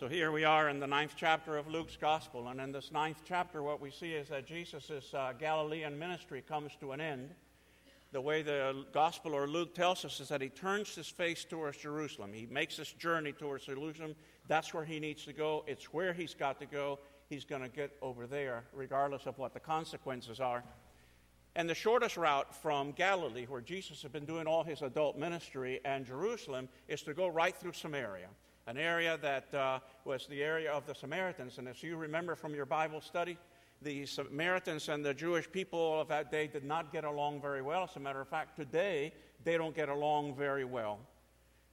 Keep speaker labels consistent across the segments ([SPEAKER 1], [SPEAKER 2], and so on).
[SPEAKER 1] So here we are in the ninth chapter of Luke's Gospel. And in this ninth chapter, what we see is that Jesus' uh, Galilean ministry comes to an end. The way the Gospel or Luke tells us is that he turns his face towards Jerusalem. He makes this journey towards Jerusalem. That's where he needs to go. It's where he's got to go. He's going to get over there, regardless of what the consequences are. And the shortest route from Galilee, where Jesus had been doing all his adult ministry, and Jerusalem, is to go right through Samaria an area that uh, was the area of the Samaritans. And as you remember from your Bible study, the Samaritans and the Jewish people of that day did not get along very well. As a matter of fact, today they don't get along very well.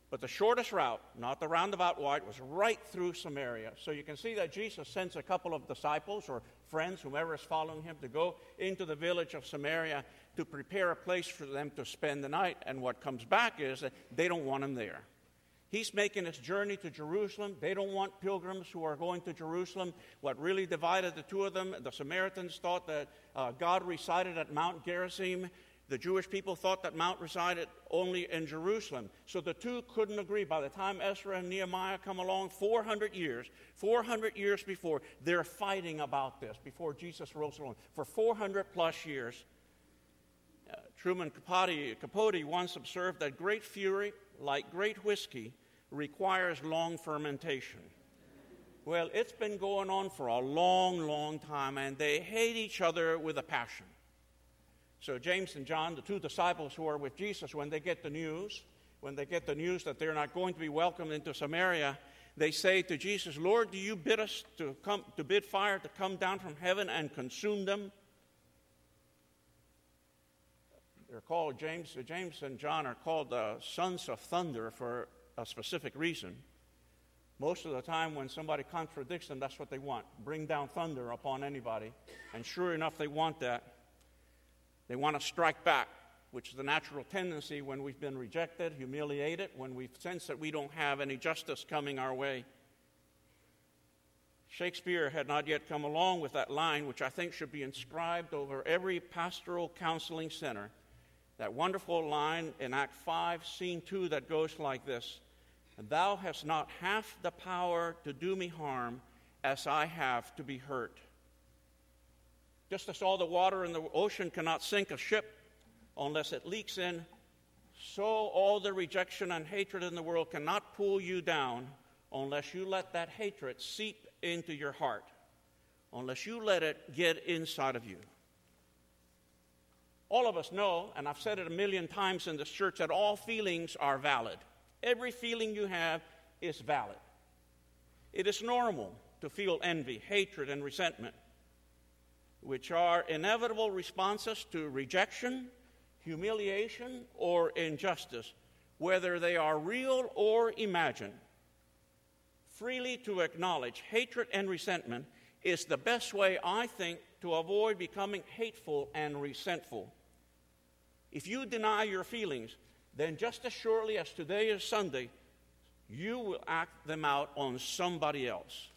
[SPEAKER 1] But the shortest route, not the roundabout route, was right through Samaria. So you can see that Jesus sends a couple of disciples or friends, whomever is following him, to go into the village of Samaria to prepare a place for them to spend the night. And what comes back is that they don't want him there. He's making his journey to Jerusalem. They don't want pilgrims who are going to Jerusalem. What really divided the two of them, the Samaritans thought that uh, God resided at Mount Gerizim. The Jewish people thought that Mount resided only in Jerusalem. So the two couldn't agree. By the time Ezra and Nehemiah come along, 400 years, 400 years before, they're fighting about this, before Jesus rose along. For 400 plus years, uh, Truman Capote, Capote once observed that great fury like great whiskey, requires long fermentation. Well, it's been going on for a long, long time, and they hate each other with a passion. So, James and John, the two disciples who are with Jesus, when they get the news, when they get the news that they're not going to be welcomed into Samaria, they say to Jesus, Lord, do you bid us to come to bid fire to come down from heaven and consume them? They're called James. James and John are called the sons of thunder for a specific reason. Most of the time, when somebody contradicts them, that's what they want bring down thunder upon anybody. And sure enough, they want that. They want to strike back, which is the natural tendency when we've been rejected, humiliated, when we sense that we don't have any justice coming our way. Shakespeare had not yet come along with that line, which I think should be inscribed over every pastoral counseling center that wonderful line in Act 5, Scene 2, that goes like this Thou hast not half the power to do me harm as I have to be hurt. Just as all the water in the ocean cannot sink a ship unless it leaks in, so all the rejection and hatred in the world cannot pull you down unless you let that hatred seep into your heart, unless you let it get inside of you. All of us know, and I've said it a million times in this church, that all feelings are valid. Every feeling you have is valid. It is normal to feel envy, hatred, and resentment, which are inevitable responses to rejection, humiliation, or injustice, whether they are real or imagined. Freely to acknowledge hatred and resentment is the best way, I think, to avoid becoming hateful and resentful. If you deny your feelings, then just as surely as today is Sunday, you will act them out on somebody else.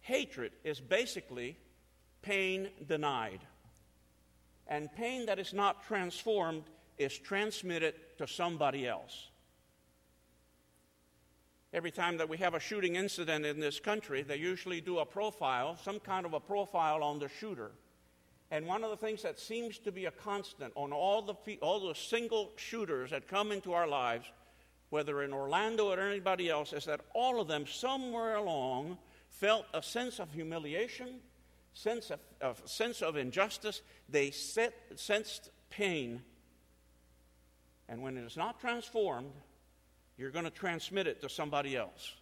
[SPEAKER 1] Hatred is basically pain denied. And pain that is not transformed is transmitted to somebody else. Every time that we have a shooting incident in this country, they usually do a profile, some kind of a profile on the shooter. And one of the things that seems to be a constant on all the, all the single shooters that come into our lives, whether in Orlando or anybody else, is that all of them, somewhere along, felt a sense of humiliation, sense of, sense of injustice. They set, sensed pain. And when it is not transformed, you're going to transmit it to somebody else.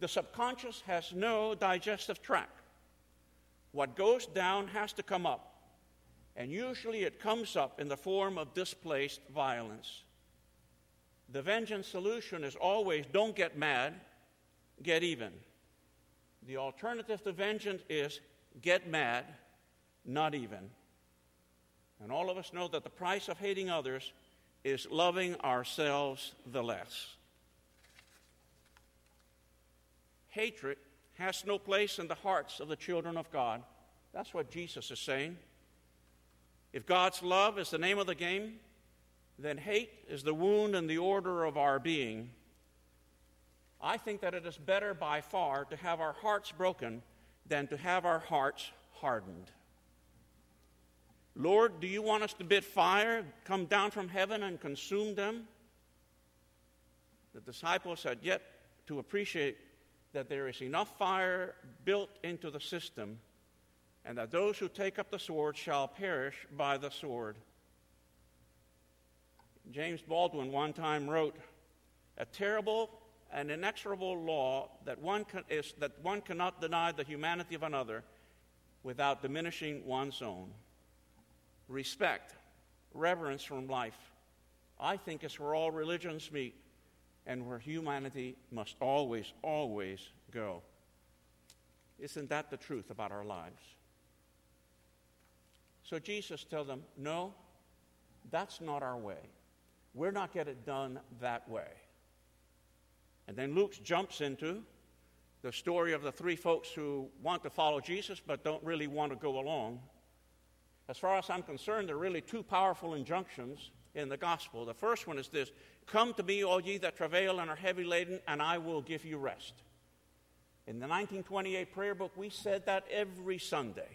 [SPEAKER 1] The subconscious has no digestive tract. What goes down has to come up. And usually it comes up in the form of displaced violence. The vengeance solution is always don't get mad, get even. The alternative to vengeance is get mad, not even. And all of us know that the price of hating others is loving ourselves the less. Hatred has no place in the hearts of the children of God. That's what Jesus is saying. If God's love is the name of the game, then hate is the wound in the order of our being. I think that it is better by far to have our hearts broken than to have our hearts hardened. Lord, do you want us to bid fire come down from heaven and consume them? The disciples had yet to appreciate that there is enough fire built into the system and that those who take up the sword shall perish by the sword. James Baldwin one time wrote, A terrible and inexorable law that one, can, is that one cannot deny the humanity of another without diminishing one's own. Respect, reverence from life, I think is where all religions meet and where humanity must always, always go. Isn't that the truth about our lives? So Jesus tells them, no, that's not our way. We're not get it done that way. And then Luke jumps into the story of the three folks who want to follow Jesus but don't really want to go along. As far as I'm concerned, there are really two powerful injunctions in the gospel. The first one is this Come to me, all ye that travail and are heavy laden, and I will give you rest. In the 1928 prayer book, we said that every Sunday.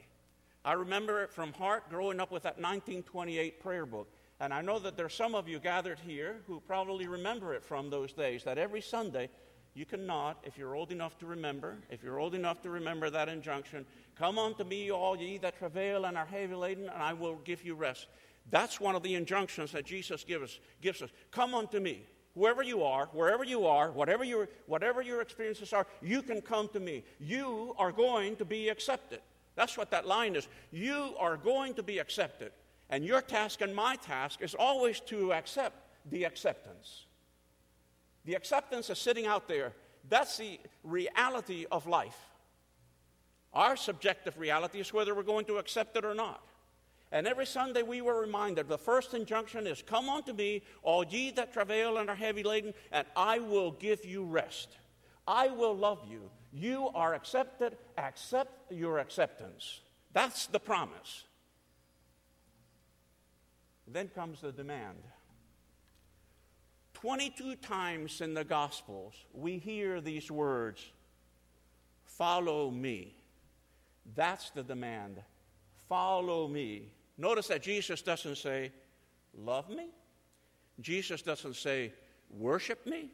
[SPEAKER 1] I remember it from heart growing up with that 1928 prayer book. And I know that there's some of you gathered here who probably remember it from those days, that every Sunday you can nod if you're old enough to remember, if you're old enough to remember that injunction, come unto me, all ye that travail and are heavy laden, and I will give you rest. That's one of the injunctions that Jesus gives us. Gives us. Come unto me. Whoever you are, wherever you are, whatever your, whatever your experiences are, you can come to me. You are going to be accepted. That's what that line is. You are going to be accepted. And your task and my task is always to accept the acceptance. The acceptance is sitting out there. That's the reality of life. Our subjective reality is whether we're going to accept it or not. And every Sunday we were reminded the first injunction is Come unto me, all ye that travail and are heavy laden, and I will give you rest. I will love you. You are accepted. Accept your acceptance. That's the promise. Then comes the demand. 22 times in the Gospels, we hear these words Follow me. That's the demand. Follow me. Notice that Jesus doesn't say, Love me. Jesus doesn't say, Worship me.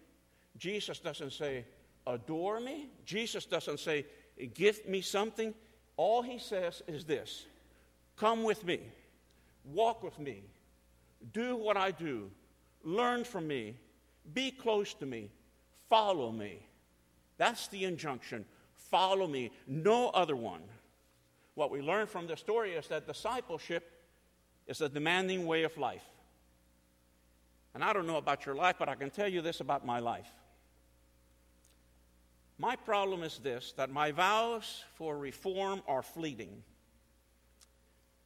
[SPEAKER 1] Jesus doesn't say, Adore me. Jesus doesn't say, Give me something. All he says is this Come with me. Walk with me. Do what I do. Learn from me. Be close to me. Follow me. That's the injunction. Follow me. No other one what we learn from the story is that discipleship is a demanding way of life. And I don't know about your life, but I can tell you this about my life. My problem is this that my vows for reform are fleeting.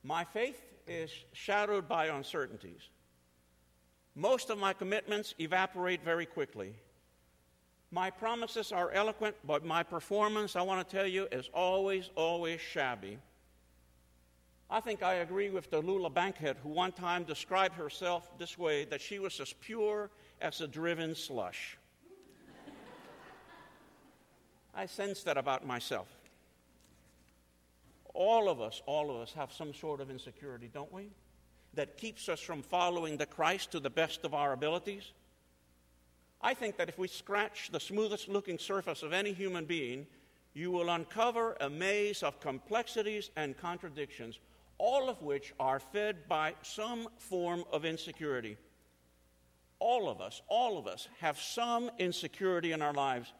[SPEAKER 1] My faith is shadowed by uncertainties. Most of my commitments evaporate very quickly. My promises are eloquent, but my performance, I want to tell you, is always, always shabby. I think I agree with Tallulah Bankhead, who one time described herself this way that she was as pure as a driven slush. I sense that about myself. All of us, all of us have some sort of insecurity, don't we? That keeps us from following the Christ to the best of our abilities. I think that if we scratch the smoothest looking surface of any human being, you will uncover a maze of complexities and contradictions, all of which are fed by some form of insecurity. All of us, all of us have some insecurity in our lives,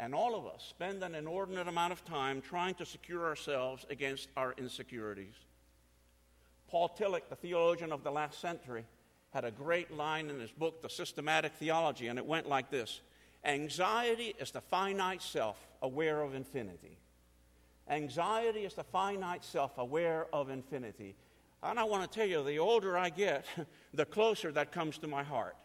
[SPEAKER 1] and all of us spend an inordinate amount of time trying to secure ourselves against our insecurities. Paul Tillich, the theologian of the last century, had a great line in his book, The Systematic Theology, and it went like this Anxiety is the finite self aware of infinity. Anxiety is the finite self aware of infinity. And I want to tell you, the older I get, the closer that comes to my heart.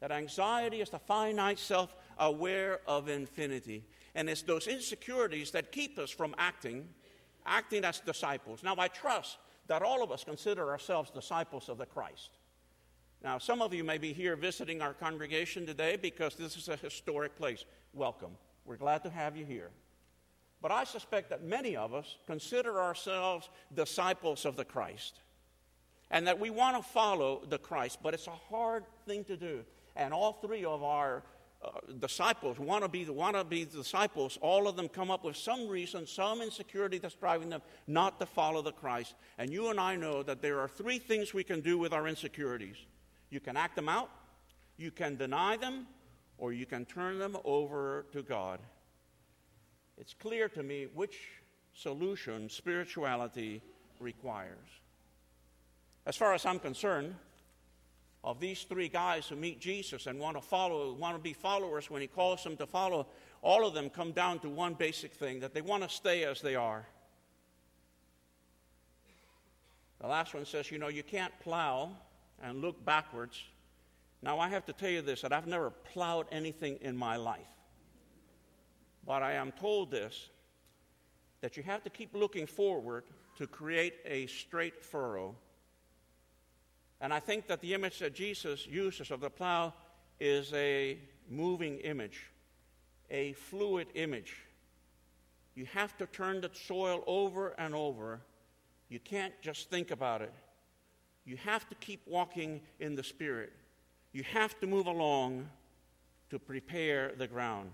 [SPEAKER 1] That anxiety is the finite self aware of infinity. And it's those insecurities that keep us from acting, acting as disciples. Now, I trust that all of us consider ourselves disciples of the Christ. Now, some of you may be here visiting our congregation today because this is a historic place. Welcome. We're glad to have you here. But I suspect that many of us consider ourselves disciples of the Christ and that we want to follow the Christ, but it's a hard thing to do. And all three of our uh, disciples want to be want to be disciples. All of them come up with some reason, some insecurity that's driving them not to follow the Christ. And you and I know that there are three things we can do with our insecurities. You can act them out, you can deny them, or you can turn them over to God. It's clear to me which solution spirituality requires. As far as I'm concerned, of these three guys who meet Jesus and want to follow, want to be followers when he calls them to follow, all of them come down to one basic thing that they want to stay as they are. The last one says, you know, you can't plow and look backwards. Now, I have to tell you this that I've never plowed anything in my life. But I am told this that you have to keep looking forward to create a straight furrow and I think that the image that Jesus uses of the plow is a moving image, a fluid image. You have to turn the soil over and over. You can't just think about it. You have to keep walking in the Spirit. You have to move along to prepare the ground.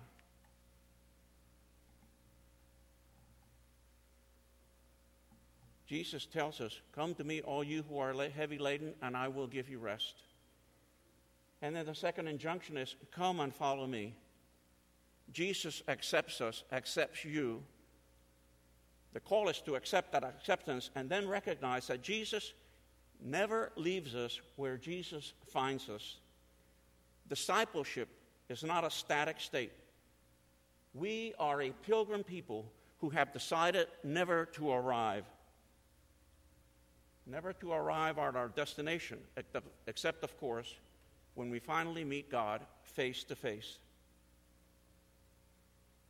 [SPEAKER 1] Jesus tells us, Come to me, all you who are heavy laden, and I will give you rest. And then the second injunction is, Come and follow me. Jesus accepts us, accepts you. The call is to accept that acceptance and then recognize that Jesus never leaves us where Jesus finds us. Discipleship is not a static state. We are a pilgrim people who have decided never to arrive never to arrive at our destination, except, of course, when we finally meet God face to face.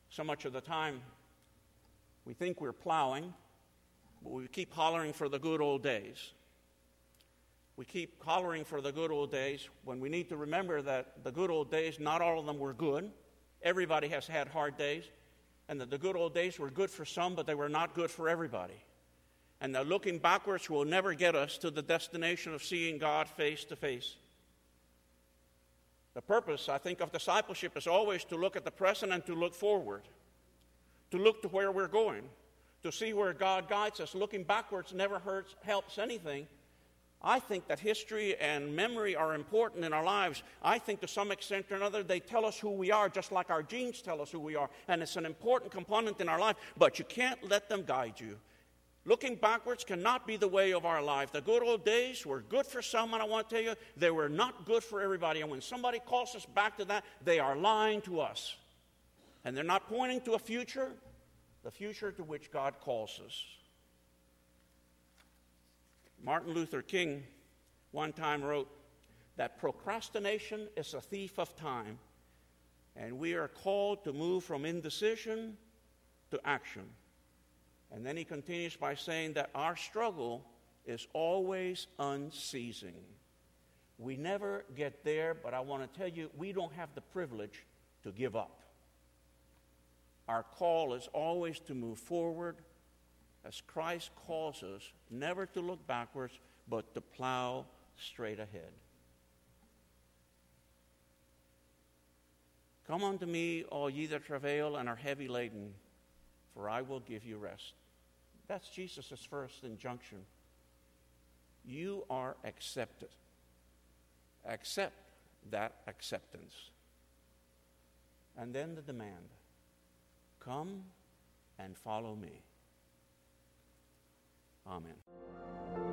[SPEAKER 1] So much of the time, we think we're plowing, but we keep hollering for the good old days. We keep hollering for the good old days when we need to remember that the good old days, not all of them were good. Everybody has had hard days. And that the good old days were good for some, but they were not good for everybody and that looking backwards will never get us to the destination of seeing God face to face. The purpose, I think, of discipleship is always to look at the present and to look forward, to look to where we're going, to see where God guides us. Looking backwards never hurts, helps anything. I think that history and memory are important in our lives. I think to some extent or another they tell us who we are, just like our genes tell us who we are. And it's an important component in our life, but you can't let them guide you. Looking backwards cannot be the way of our life. The good old days were good for some, and I want to tell you, they were not good for everybody. And when somebody calls us back to that, they are lying to us. And they're not pointing to a future, the future to which God calls us. Martin Luther King one time wrote that procrastination is a thief of time, and we are called to move from indecision to action. And then he continues by saying that our struggle is always unceasing. We never get there, but I want to tell you, we don't have the privilege to give up. Our call is always to move forward as Christ calls us never to look backwards, but to plow straight ahead. Come unto me, all ye that travail and are heavy laden, for I will give you rest. That's Jesus' first injunction. You are accepted. Accept that acceptance. And then the demand come and follow me. Amen.